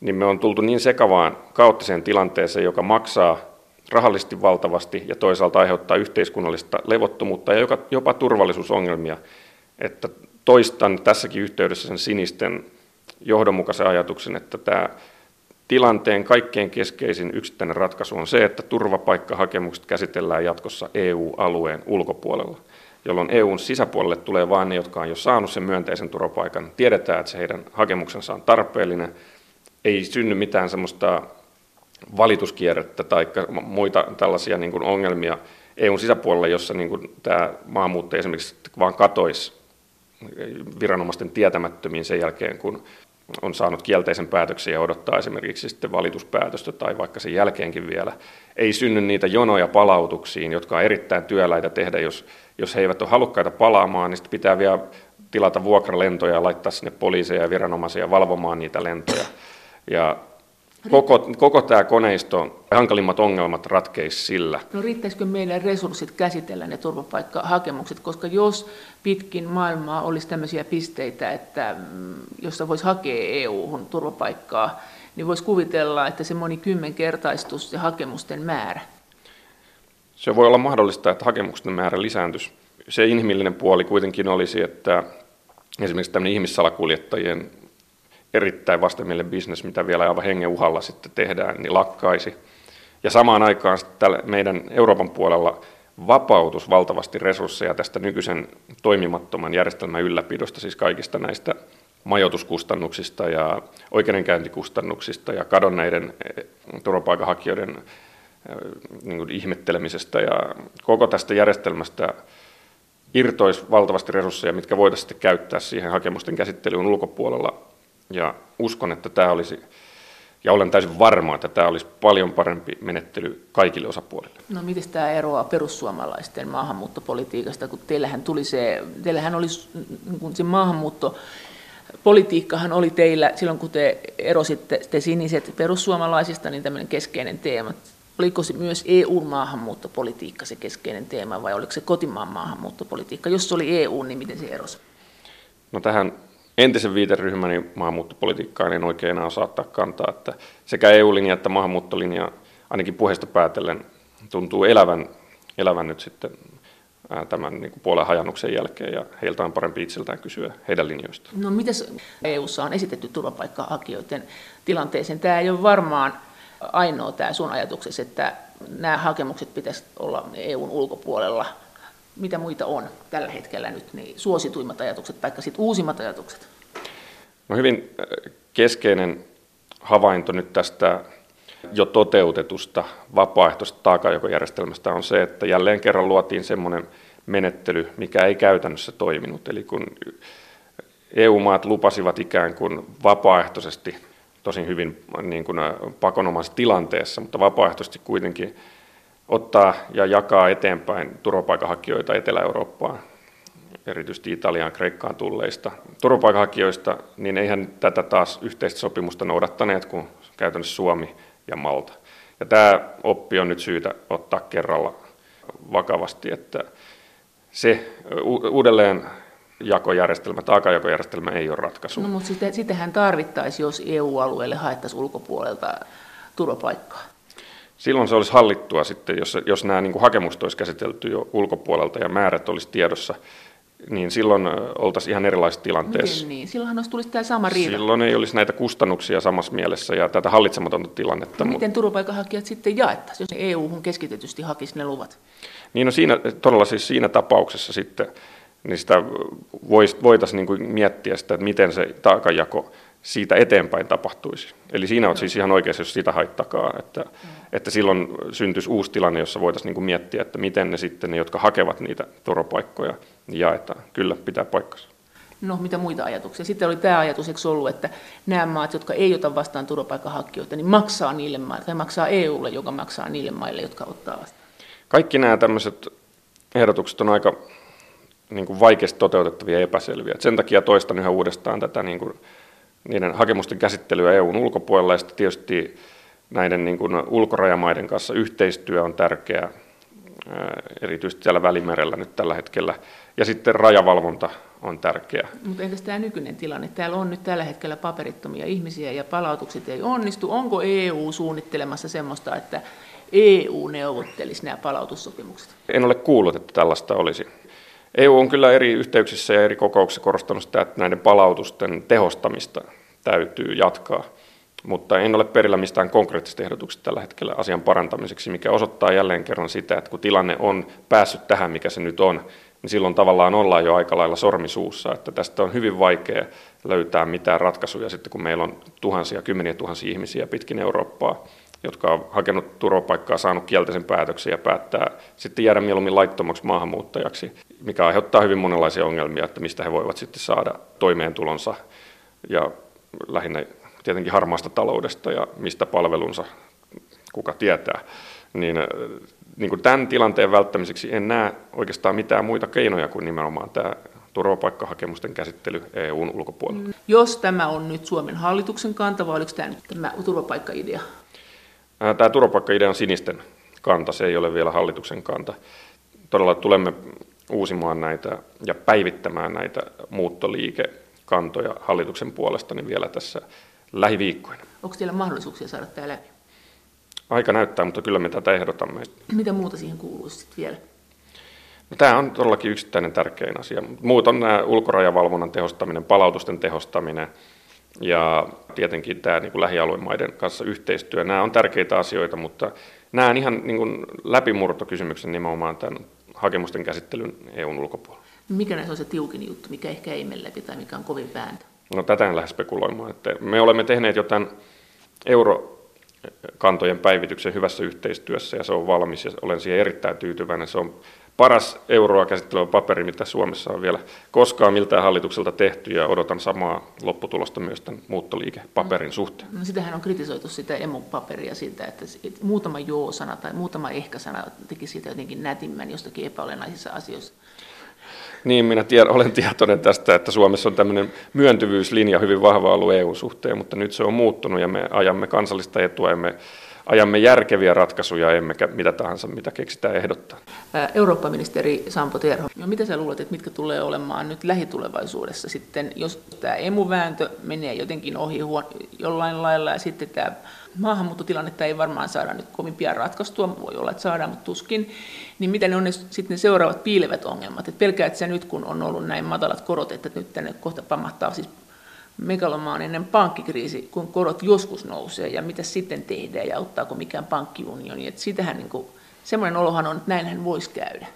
Niin me on tultu niin sekavaan kaoottiseen tilanteeseen, joka maksaa rahallisesti valtavasti ja toisaalta aiheuttaa yhteiskunnallista levottomuutta ja jopa turvallisuusongelmia, että toistan tässäkin yhteydessä sen sinisten johdonmukaisen ajatuksen, että tämä tilanteen kaikkein keskeisin yksittäinen ratkaisu on se, että turvapaikkahakemukset käsitellään jatkossa EU-alueen ulkopuolella, jolloin EUn sisäpuolelle tulee vain ne, jotka on jo saanut sen myönteisen turvapaikan. Tiedetään, että se heidän hakemuksensa on tarpeellinen. Ei synny mitään semmoista valituskierrettä tai muita tällaisia niin kuin ongelmia EUn sisäpuolella, jossa niin kuin tämä maahanmuutto esimerkiksi vaan katoisi viranomaisten tietämättömiin sen jälkeen, kun on saanut kielteisen päätöksen ja odottaa esimerkiksi sitten valituspäätöstä tai vaikka sen jälkeenkin vielä. Ei synny niitä jonoja palautuksiin, jotka on erittäin työläitä tehdä, jos, jos he eivät ole halukkaita palaamaan, niin sitten pitää vielä tilata vuokralentoja ja laittaa sinne poliiseja ja viranomaisia valvomaan niitä lentoja. Ja Koko, koko tämä koneisto, hankalimmat ongelmat ratkeisi sillä. No riittäisikö meidän resurssit käsitellä ne turvapaikkahakemukset, koska jos pitkin maailmaa olisi tämmöisiä pisteitä, että mm, jossa voisi hakea EU-hun turvapaikkaa, niin voisi kuvitella, että se moni kymmenkertaistus ja hakemusten määrä. Se voi olla mahdollista, että hakemusten määrä lisääntyisi. Se inhimillinen puoli kuitenkin olisi, että esimerkiksi tämmöinen ihmissalakuljettajien erittäin vastenmielinen bisnes, mitä vielä aivan hengen uhalla sitten tehdään, niin lakkaisi. Ja samaan aikaan meidän Euroopan puolella vapautus valtavasti resursseja tästä nykyisen toimimattoman järjestelmän ylläpidosta, siis kaikista näistä majoituskustannuksista ja oikeudenkäyntikustannuksista ja kadonneiden eh, turvapaikanhakijoiden eh, niin kuin ihmettelemisestä ja koko tästä järjestelmästä irtoisi valtavasti resursseja, mitkä voidaan sitten käyttää siihen hakemusten käsittelyyn ulkopuolella ja uskon, että tämä olisi, ja olen täysin varma, että tämä olisi paljon parempi menettely kaikille osapuolille. No miten tämä eroaa perussuomalaisten maahanmuuttopolitiikasta, kun teillähän, tuli se, teillähän oli kun se maahanmuutto, Politiikkahan oli teillä, silloin kun te erositte te siniset perussuomalaisista, niin tämmöinen keskeinen teema. Oliko se myös EU-maahanmuuttopolitiikka se keskeinen teema vai oliko se kotimaan maahanmuuttopolitiikka? Jos se oli EU, niin miten se erosi? No tähän entisen viiteryhmäni maahanmuuttopolitiikkaan en oikein enää osaa ottaa kantaa, että sekä EU-linja että maahanmuuttolinja ainakin puheesta päätellen tuntuu elävän, elävän nyt sitten tämän niin kuin puolen hajannuksen jälkeen ja heiltä on parempi itseltään kysyä heidän linjoistaan. No miten EU:ssa on esitetty turvapaikkahakijoiden tilanteeseen? Tämä ei ole varmaan ainoa tämä sun ajatuksesi, että nämä hakemukset pitäisi olla EUn ulkopuolella mitä muita on tällä hetkellä nyt, niin suosituimmat ajatukset, vaikka sitten uusimmat ajatukset? No hyvin äh, keskeinen havainto nyt tästä jo toteutetusta vapaaehtoisesta taakanjakojärjestelmästä on se, että jälleen kerran luotiin semmoinen menettely, mikä ei käytännössä toiminut. Eli kun EU-maat lupasivat ikään kuin vapaaehtoisesti, tosin hyvin niin kuin pakonomaisessa tilanteessa, mutta vapaaehtoisesti kuitenkin ottaa ja jakaa eteenpäin turvapaikanhakijoita Etelä-Eurooppaan, erityisesti Italiaan, Kreikkaan tulleista turvapaikanhakijoista, niin eihän tätä taas yhteistä sopimusta noudattaneet kuin käytännössä Suomi ja Malta. Ja tämä oppi on nyt syytä ottaa kerralla vakavasti, että se uudelleen jakojärjestelmä, taakajakojärjestelmä ei ole ratkaisu. No, mutta sittenhän tarvittaisiin, jos EU-alueelle haettaisiin ulkopuolelta turvapaikkaa. Silloin se olisi hallittua sitten, jos, jos nämä niin kuin hakemukset olisi käsitelty jo ulkopuolelta ja määrät olisi tiedossa, niin silloin oltaisiin ihan erilaisessa tilanteessa. Miten niin? Silloinhan olisi tulisi tämä sama riita. Silloin ei olisi näitä kustannuksia samassa mielessä ja tätä hallitsematonta tilannetta. No, miten turvapaikanhakijat sitten jaettaisiin, jos EU-hun keskitetysti hakisi ne luvat? Niin no siinä, todella siis siinä tapauksessa sitten niin sitä voitaisiin niin kuin miettiä sitä, että miten se taakanjako siitä eteenpäin tapahtuisi. Eli siinä on siis ihan oikeassa, jos sitä haittakaa, että, että silloin syntyisi uusi tilanne, jossa voitaisiin niin kuin miettiä, että miten ne sitten, ne, jotka hakevat niitä turvapaikkoja, niin jaetaan. Kyllä, pitää paikkansa. No, mitä muita ajatuksia? Sitten oli tämä ajatus, eikö ollut, että nämä maat, jotka ei ota vastaan turvapaikanhakijoita, niin maksaa niille maille, tai maksaa EUlle, joka maksaa niille maille, jotka ottaa vastaan. Kaikki nämä tämmöiset ehdotukset on aika niin kuin vaikeasti toteutettavia ja epäselviä. Et sen takia toistan yhä uudestaan tätä niin kuin, niiden hakemusten käsittelyä EUn ulkopuolella, ja sitten tietysti näiden niin kuin ulkorajamaiden kanssa yhteistyö on tärkeää, erityisesti siellä Välimerellä nyt tällä hetkellä, ja sitten rajavalvonta on tärkeää. Mutta entäs tämä nykyinen tilanne? Täällä on nyt tällä hetkellä paperittomia ihmisiä ja palautukset ei onnistu. Onko EU suunnittelemassa semmoista, että EU neuvottelisi nämä palautussopimukset? En ole kuullut, että tällaista olisi. EU on kyllä eri yhteyksissä ja eri kokouksissa korostanut sitä, että näiden palautusten tehostamista täytyy jatkaa, mutta en ole perillä mistään konkreettisista ehdotuksista tällä hetkellä asian parantamiseksi, mikä osoittaa jälleen kerran sitä, että kun tilanne on päässyt tähän, mikä se nyt on, niin silloin tavallaan ollaan jo aika lailla sormisuussa, että tästä on hyvin vaikea löytää mitään ratkaisuja sitten, kun meillä on tuhansia, kymmeniä tuhansia ihmisiä pitkin Eurooppaa, jotka on hakenut turvapaikkaa, saanut kielteisen päätöksen ja päättää sitten jäädä mieluummin laittomaksi maahanmuuttajaksi, mikä aiheuttaa hyvin monenlaisia ongelmia, että mistä he voivat sitten saada toimeentulonsa ja lähinnä tietenkin harmaasta taloudesta ja mistä palvelunsa kuka tietää. Niin, niin kuin tämän tilanteen välttämiseksi en näe oikeastaan mitään muita keinoja kuin nimenomaan tämä turvapaikkahakemusten käsittely EUn ulkopuolella. Jos tämä on nyt Suomen hallituksen kanta, vai oliko tämä nyt tämä turvapaikkaidea? Tämä turvapaikkaidea on sinisten kanta, se ei ole vielä hallituksen kanta. Todella tulemme uusimaan näitä ja päivittämään näitä muuttoliikekantoja hallituksen puolesta niin vielä tässä lähiviikkoina. Onko teillä mahdollisuuksia saada tämä läpi? Aika näyttää, mutta kyllä me tätä ehdotamme. Mitä muuta siihen kuuluu sitten vielä? No, tämä on todellakin yksittäinen tärkein asia. Muut on nämä ulkorajavalvonnan tehostaminen, palautusten tehostaminen, ja tietenkin tämä niin kuin lähialuemaiden kanssa yhteistyö. Nämä on tärkeitä asioita, mutta näen ihan niin kuin läpimurtokysymyksen nimenomaan tämän hakemusten käsittelyn EUn ulkopuolella. Mikä näissä on se tiukin juttu, mikä ehkä ei mene läpi tai mikä on kovin vääntö? No tätä en lähde spekuloimaan. Että me olemme tehneet jo tämän eurokantojen päivityksen hyvässä yhteistyössä ja se on valmis ja olen siihen erittäin tyytyväinen. Se on paras euroa käsittelevä paperi, mitä Suomessa on vielä koskaan miltään hallitukselta tehty, ja odotan samaa lopputulosta myös tämän muuttoliikepaperin suhteen. No, sitähän on kritisoitu sitä emu-paperia siitä, että muutama joo-sana tai muutama ehkä-sana teki siitä jotenkin nätimmän jostakin epäolennaisissa asioissa. Niin, minä tiedän, (laughs) olen tietoinen tästä, että Suomessa on tämmöinen myöntyvyyslinja hyvin vahva ollut EU-suhteen, mutta nyt se on muuttunut ja me ajamme kansallista etua, emme ajamme järkeviä ratkaisuja, emmekä mitä tahansa, mitä keksitään ehdottaa. Eurooppa-ministeri Sampo Terho, no mitä sä luulet, että mitkä tulee olemaan nyt lähitulevaisuudessa sitten, jos tämä emuvääntö menee jotenkin ohi huon, jollain lailla ja sitten tämä maahanmuuttotilannetta ei varmaan saada nyt kovin pian ratkaistua, voi olla, että saadaan, mutta tuskin, niin mitä ne on ne, sitten ne seuraavat piilevät ongelmat? Et pelkäät sä nyt, kun on ollut näin matalat korot, että nyt tänne kohta pamahtaa siis megalomaaninen pankkikriisi, kun korot joskus nousee ja mitä sitten tehdään ja ottaako mikään pankkiunioni. Että sitähän niin kuin, semmoinen olohan on, että näinhän voisi käydä.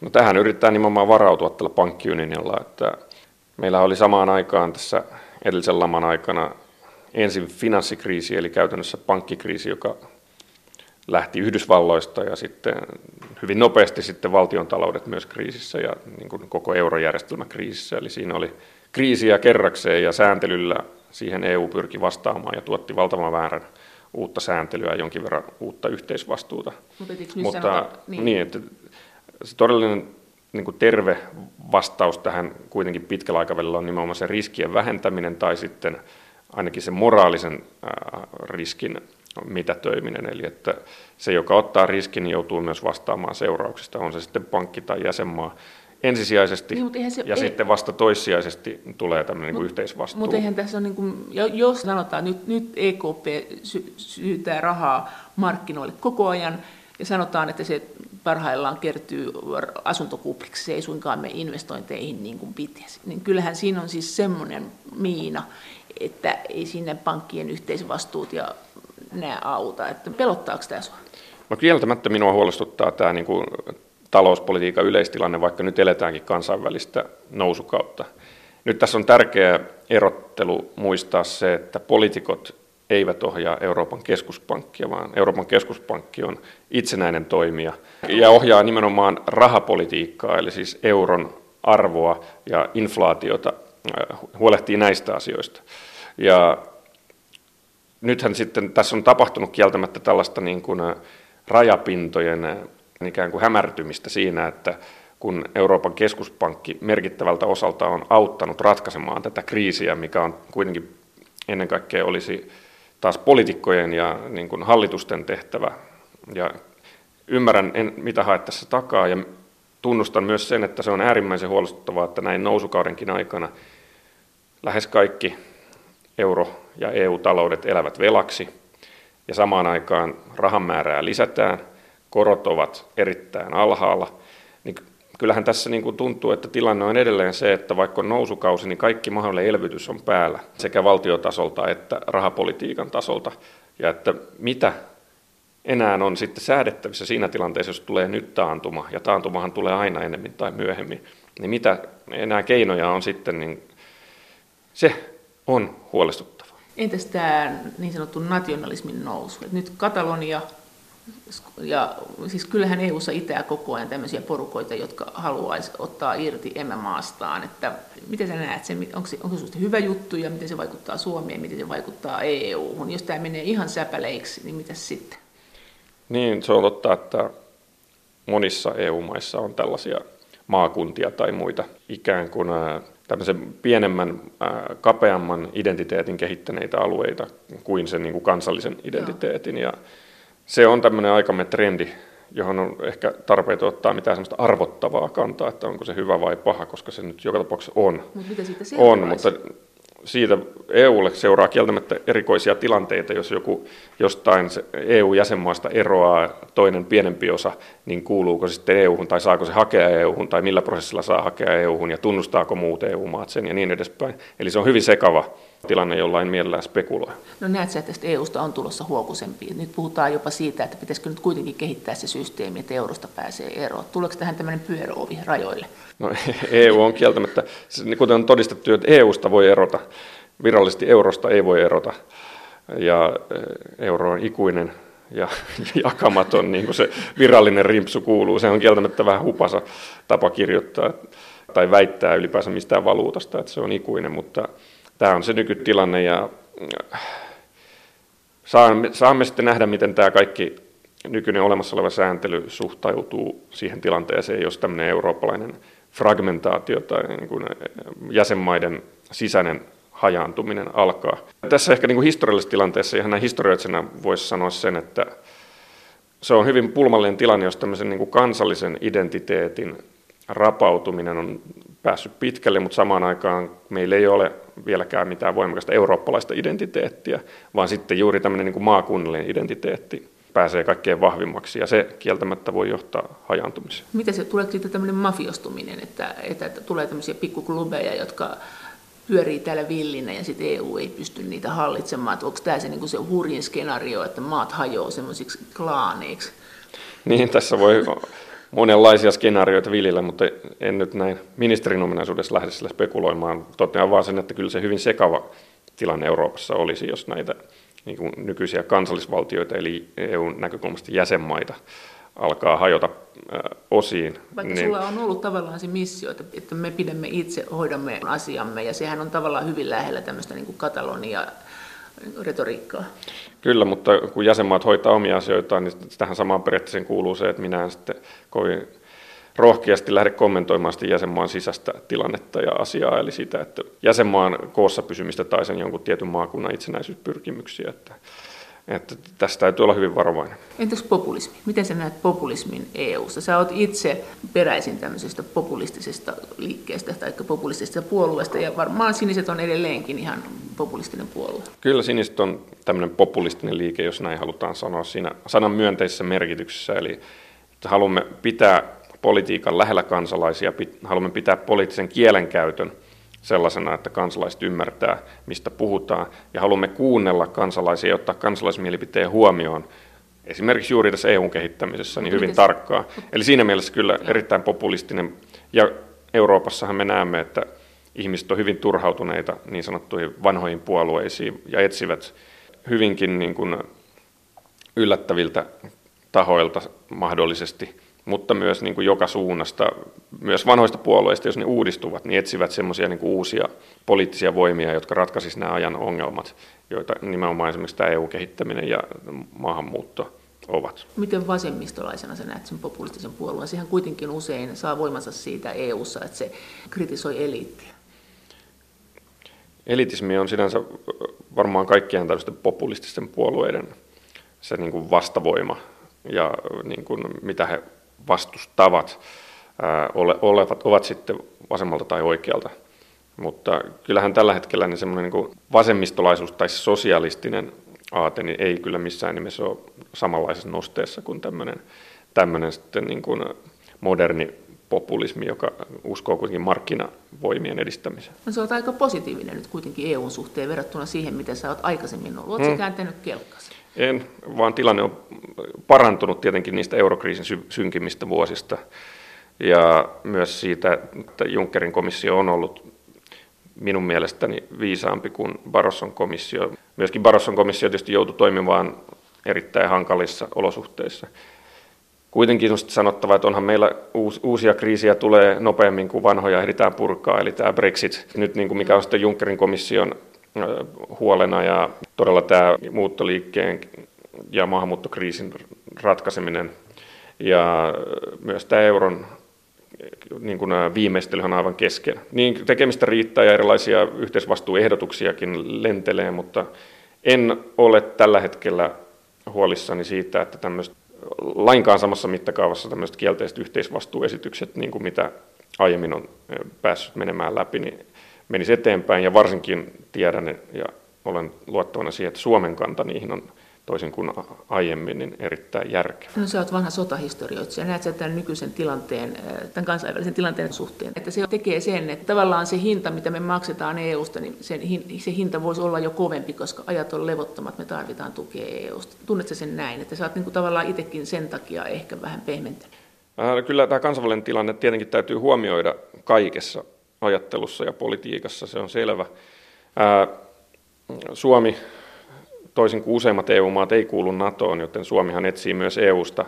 No tähän yritetään nimenomaan varautua tällä pankkiunionilla, että meillä oli samaan aikaan tässä edellisen laman aikana ensin finanssikriisi, eli käytännössä pankkikriisi, joka lähti Yhdysvalloista ja sitten hyvin nopeasti sitten valtiontaloudet myös kriisissä ja niin kuin koko eurojärjestelmä kriisissä. Eli siinä oli kriisiä kerrakseen ja sääntelyllä siihen EU pyrki vastaamaan ja tuotti valtavan määrän uutta sääntelyä ja jonkin verran uutta yhteisvastuuta. Mutta, Mutta sanota, niin. niin, että se todellinen niin kuin terve vastaus tähän kuitenkin pitkällä aikavälillä on nimenomaan se riskien vähentäminen tai sitten ainakin se moraalisen riskin mitätöiminen. Eli että se, joka ottaa riskin, joutuu myös vastaamaan seurauksista, on se sitten pankki tai jäsenmaa ensisijaisesti niin, se, ja ei, sitten vasta toissijaisesti tulee tämmöinen niin yhteisvastuu. Mutta eihän tässä ole, niin kuin, jos sanotaan, nyt, nyt EKP sy- syytää rahaa markkinoille koko ajan ja sanotaan, että se parhaillaan kertyy asuntokupliksi, se ei suinkaan mene investointeihin niin kuin pitäisi. Niin kyllähän siinä on siis semmoinen miina, että ei sinne pankkien yhteisvastuut ja nämä auta. Että pelottaako tämä sinua? No kieltämättä minua huolestuttaa tämä niin kuin talouspolitiikan yleistilanne, vaikka nyt eletäänkin kansainvälistä nousukautta. Nyt tässä on tärkeä erottelu muistaa se, että poliitikot eivät ohjaa Euroopan keskuspankkia, vaan Euroopan keskuspankki on itsenäinen toimija ja ohjaa nimenomaan rahapolitiikkaa, eli siis euron arvoa ja inflaatiota, äh, huolehtii näistä asioista. Ja nythän sitten tässä on tapahtunut kieltämättä tällaista niin kuin äh, rajapintojen äh, ikään kuin hämärtymistä siinä, että kun Euroopan keskuspankki merkittävältä osalta on auttanut ratkaisemaan tätä kriisiä, mikä on kuitenkin ennen kaikkea olisi taas poliitikkojen ja niin kuin hallitusten tehtävä. Ja ymmärrän, en, mitä haet tässä takaa, ja tunnustan myös sen, että se on äärimmäisen huolestuttavaa, että näin nousukaudenkin aikana lähes kaikki euro- ja EU-taloudet elävät velaksi, ja samaan aikaan rahan määrää lisätään, korot ovat erittäin alhaalla, niin kyllähän tässä niin kuin tuntuu, että tilanne on edelleen se, että vaikka on nousukausi, niin kaikki mahdollinen elvytys on päällä sekä valtiotasolta että rahapolitiikan tasolta. Ja että mitä enää on sitten säädettävissä siinä tilanteessa, jos tulee nyt taantuma, ja taantumahan tulee aina enemmän tai myöhemmin, niin mitä enää keinoja on sitten, niin se on huolestuttavaa. Entäs tämä niin sanottu nationalismin nousu? nyt Katalonia ja siis kyllähän EU-ssa itää koko ajan tämmöisiä porukoita, jotka haluaisi ottaa irti emämaastaan. Että miten sä näet sen, onko se, onko se hyvä juttu ja miten se vaikuttaa Suomeen, miten se vaikuttaa EU-hun? Jos tämä menee ihan säpäleiksi, niin mitä sitten? Niin, se on totta, että monissa EU-maissa on tällaisia maakuntia tai muita ikään kuin tämmöisen pienemmän, kapeamman identiteetin kehittäneitä alueita kuin sen niin kuin kansallisen identiteetin. Joo. Ja se on tämmöinen aikamme trendi, johon on ehkä tarpeet ottaa mitään semmoista arvottavaa kantaa, että onko se hyvä vai paha, koska se nyt joka tapauksessa on. Mutta mitä siitä on, mutta siitä EUlle seuraa kieltämättä erikoisia tilanteita, jos joku jostain EU-jäsenmaasta eroaa toinen pienempi osa, niin kuuluuko se sitten EU-hun tai saako se hakea EU-hun tai millä prosessilla saa hakea EU-hun ja tunnustaako muut EU-maat sen ja niin edespäin. Eli se on hyvin sekava tilanne, jolla en mielellään spekuloi. No näet sä, että EUsta on tulossa huokusempi. Nyt puhutaan jopa siitä, että pitäisikö nyt kuitenkin kehittää se systeemi, että eurosta pääsee eroon. Tuleeko tähän tämmöinen pyöröovi rajoille? No (laughs) EU on kieltämättä, kuten on todistettu, että EUsta voi erota. Virallisesti eurosta ei voi erota. Ja eh, euro on ikuinen ja (laughs) jakamaton, niin kuin se virallinen rimpsu kuuluu. Se on kieltämättä vähän hupasa tapa kirjoittaa tai väittää ylipäänsä mistään valuutasta, että se on ikuinen, mutta tämä on se nykytilanne ja äh, saamme, saamme sitten nähdä, miten tämä kaikki nykyinen olemassa oleva sääntely suhtautuu siihen tilanteeseen, jos tämmöinen eurooppalainen fragmentaatio tai niin kuin äh, jäsenmaiden sisäinen hajaantuminen alkaa. Tässä ehkä niin kuin historiallisessa tilanteessa ihan näin historioitsena voisi sanoa sen, että se on hyvin pulmallinen tilanne, jos tämmöisen niin kuin kansallisen identiteetin rapautuminen on päässyt pitkälle, mutta samaan aikaan meillä ei ole vieläkään mitään voimakasta eurooppalaista identiteettiä, vaan sitten juuri tämmöinen niin kuin maakunnallinen identiteetti pääsee kaikkein vahvimmaksi ja se kieltämättä voi johtaa hajaantumiseen. Miten se, tulee sitten tämmöinen mafiostuminen, että, että, että tulee tämmöisiä pikkuklubeja, jotka pyörii täällä villinä ja sitten EU ei pysty niitä hallitsemaan. Että onko tämä se, niin se hurjin skenaario, että maat hajoaa semmoisiksi klaaneiksi? Niin, tässä voi monenlaisia skenaarioita viljellä, mutta en nyt näin ministerin ominaisuudessa lähde sillä spekuloimaan. Totean vaan sen, että kyllä se hyvin sekava tilanne Euroopassa olisi, jos näitä niin kuin nykyisiä kansallisvaltioita, eli EUn näkökulmasta jäsenmaita, alkaa hajota osiin. Vaikka niin... sulla on ollut tavallaan se missio, että, että me pidämme itse, hoidamme asiamme, ja sehän on tavallaan hyvin lähellä tämmöistä niin kuin Katalonia retoriikkaa. Kyllä, mutta kun jäsenmaat hoitaa omia asioitaan, niin tähän samaan periaatteeseen kuuluu se, että minä en sitten kovin rohkeasti lähde kommentoimaan sitä jäsenmaan sisäistä tilannetta ja asiaa, eli sitä, että jäsenmaan koossa pysymistä tai sen jonkun tietyn maakunnan itsenäisyyspyrkimyksiä. Että että tästä täytyy olla hyvin varovainen. Entäs populismi? Miten sä näet populismin EU-ssa? Sä oot itse peräisin tämmöisestä populistisesta liikkeestä tai populistisesta puolueesta, ja varmaan siniset on edelleenkin ihan populistinen puolue. Kyllä siniset on tämmöinen populistinen liike, jos näin halutaan sanoa siinä sanan myönteisessä merkityksessä, eli haluamme pitää politiikan lähellä kansalaisia, haluamme pitää poliittisen kielenkäytön sellaisena, että kansalaiset ymmärtää, mistä puhutaan, ja haluamme kuunnella kansalaisia ja ottaa kansalaismielipiteen huomioon, esimerkiksi juuri tässä EUn kehittämisessä, niin hyvin tarkkaan. Eli siinä mielessä kyllä erittäin populistinen, ja Euroopassahan me näemme, että ihmiset on hyvin turhautuneita niin sanottuihin vanhoihin puolueisiin ja etsivät hyvinkin niin kuin yllättäviltä tahoilta mahdollisesti mutta myös niin kuin joka suunnasta, myös vanhoista puolueista, jos ne uudistuvat, niin etsivät semmoisia niin uusia poliittisia voimia, jotka ratkaisisivat nämä ajan ongelmat, joita nimenomaan esimerkiksi tämä EU-kehittäminen ja maahanmuutto ovat. Miten vasemmistolaisena sä näet sen populistisen puolueen? Sehän kuitenkin usein saa voimansa siitä EU-ssa, että se kritisoi eliittiä. Elitismi on sinänsä varmaan kaikkien tällaisten populististen puolueiden se niin kuin vastavoima ja niin kuin mitä he vastustavat olevat, ovat sitten vasemmalta tai oikealta. Mutta kyllähän tällä hetkellä niin semmoinen niin vasemmistolaisuus tai sosialistinen aate niin ei kyllä missään nimessä ole samanlaisessa nosteessa kuin tämmöinen, tämmöinen sitten niin kuin moderni populismi, joka uskoo kuitenkin markkinavoimien edistämiseen. No, se on aika positiivinen nyt kuitenkin EUn suhteen verrattuna siihen, miten sä oot aikaisemmin ollut. Oletko hmm. kääntänyt kelkkasi? En, vaan tilanne on parantunut tietenkin niistä eurokriisin synkimistä vuosista ja myös siitä, että Junckerin komissio on ollut minun mielestäni viisaampi kuin Barosson komissio. Myöskin Barosson komissio tietysti joutui toimimaan erittäin hankalissa olosuhteissa. Kuitenkin on sanottava, että onhan meillä uusia kriisiä tulee nopeammin kuin vanhoja ehditään purkaa, eli tämä Brexit, nyt niin kuin mikä on sitten Junckerin komission huolena ja todella tämä muuttoliikkeen ja maahanmuuttokriisin ratkaiseminen ja myös tämä euron niin kuin viimeistely on aivan kesken. Niin tekemistä riittää ja erilaisia yhteisvastuuehdotuksiakin lentelee, mutta en ole tällä hetkellä huolissani siitä, että tämmöistä lainkaan samassa mittakaavassa tämmöiset kielteiset yhteisvastuuesitykset, niin kuin mitä aiemmin on päässyt menemään läpi, niin menisi eteenpäin. Ja varsinkin tiedän ja olen luottavana siihen, että Suomen kanta niihin on toisin kuin aiemmin, niin erittäin järkevä. No sä oot vanha sotahistorioitsija. Näet sä tämän nykyisen tilanteen, tämän kansainvälisen tilanteen suhteen, että se tekee sen, että tavallaan se hinta, mitä me maksetaan EUsta, niin sen, se hinta voisi olla jo kovempi, koska ajat on levottomat, me tarvitaan tukea EUsta. Tunnetko sen näin, että sä oot niin kuin tavallaan itsekin sen takia ehkä vähän pehmentänyt? Äh, kyllä tämä kansainvälinen tilanne tietenkin täytyy huomioida kaikessa ajattelussa ja politiikassa, se on selvä. Äh, Suomi toisin kuin useimmat EU-maat ei kuulu NATOon, joten Suomihan etsii myös EUsta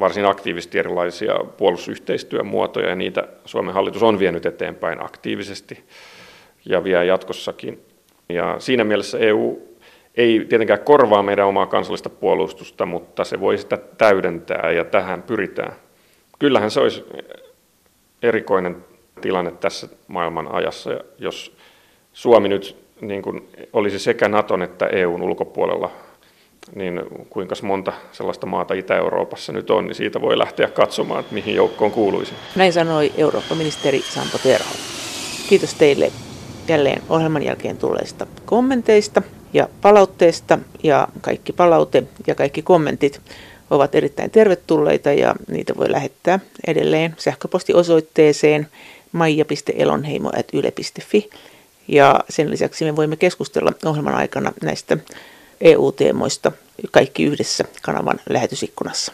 varsin aktiivisesti erilaisia puolustusyhteistyömuotoja, ja niitä Suomen hallitus on vienyt eteenpäin aktiivisesti ja vie jatkossakin. Ja siinä mielessä EU ei tietenkään korvaa meidän omaa kansallista puolustusta, mutta se voi sitä täydentää, ja tähän pyritään. Kyllähän se olisi erikoinen tilanne tässä maailman ajassa, jos Suomi nyt niin kuin olisi sekä Naton että EUn ulkopuolella, niin kuinka monta sellaista maata Itä-Euroopassa nyt on, niin siitä voi lähteä katsomaan, että mihin joukkoon kuuluisi. Näin sanoi Eurooppa-ministeri Sampo Terho. Kiitos teille jälleen ohjelman jälkeen tulleista kommenteista ja palautteesta. Ja kaikki palaute ja kaikki kommentit ovat erittäin tervetulleita ja niitä voi lähettää edelleen sähköpostiosoitteeseen maija.elonheimo.yle.fi ja sen lisäksi me voimme keskustella ohjelman aikana näistä EU-teemoista kaikki yhdessä kanavan lähetysikkunassa.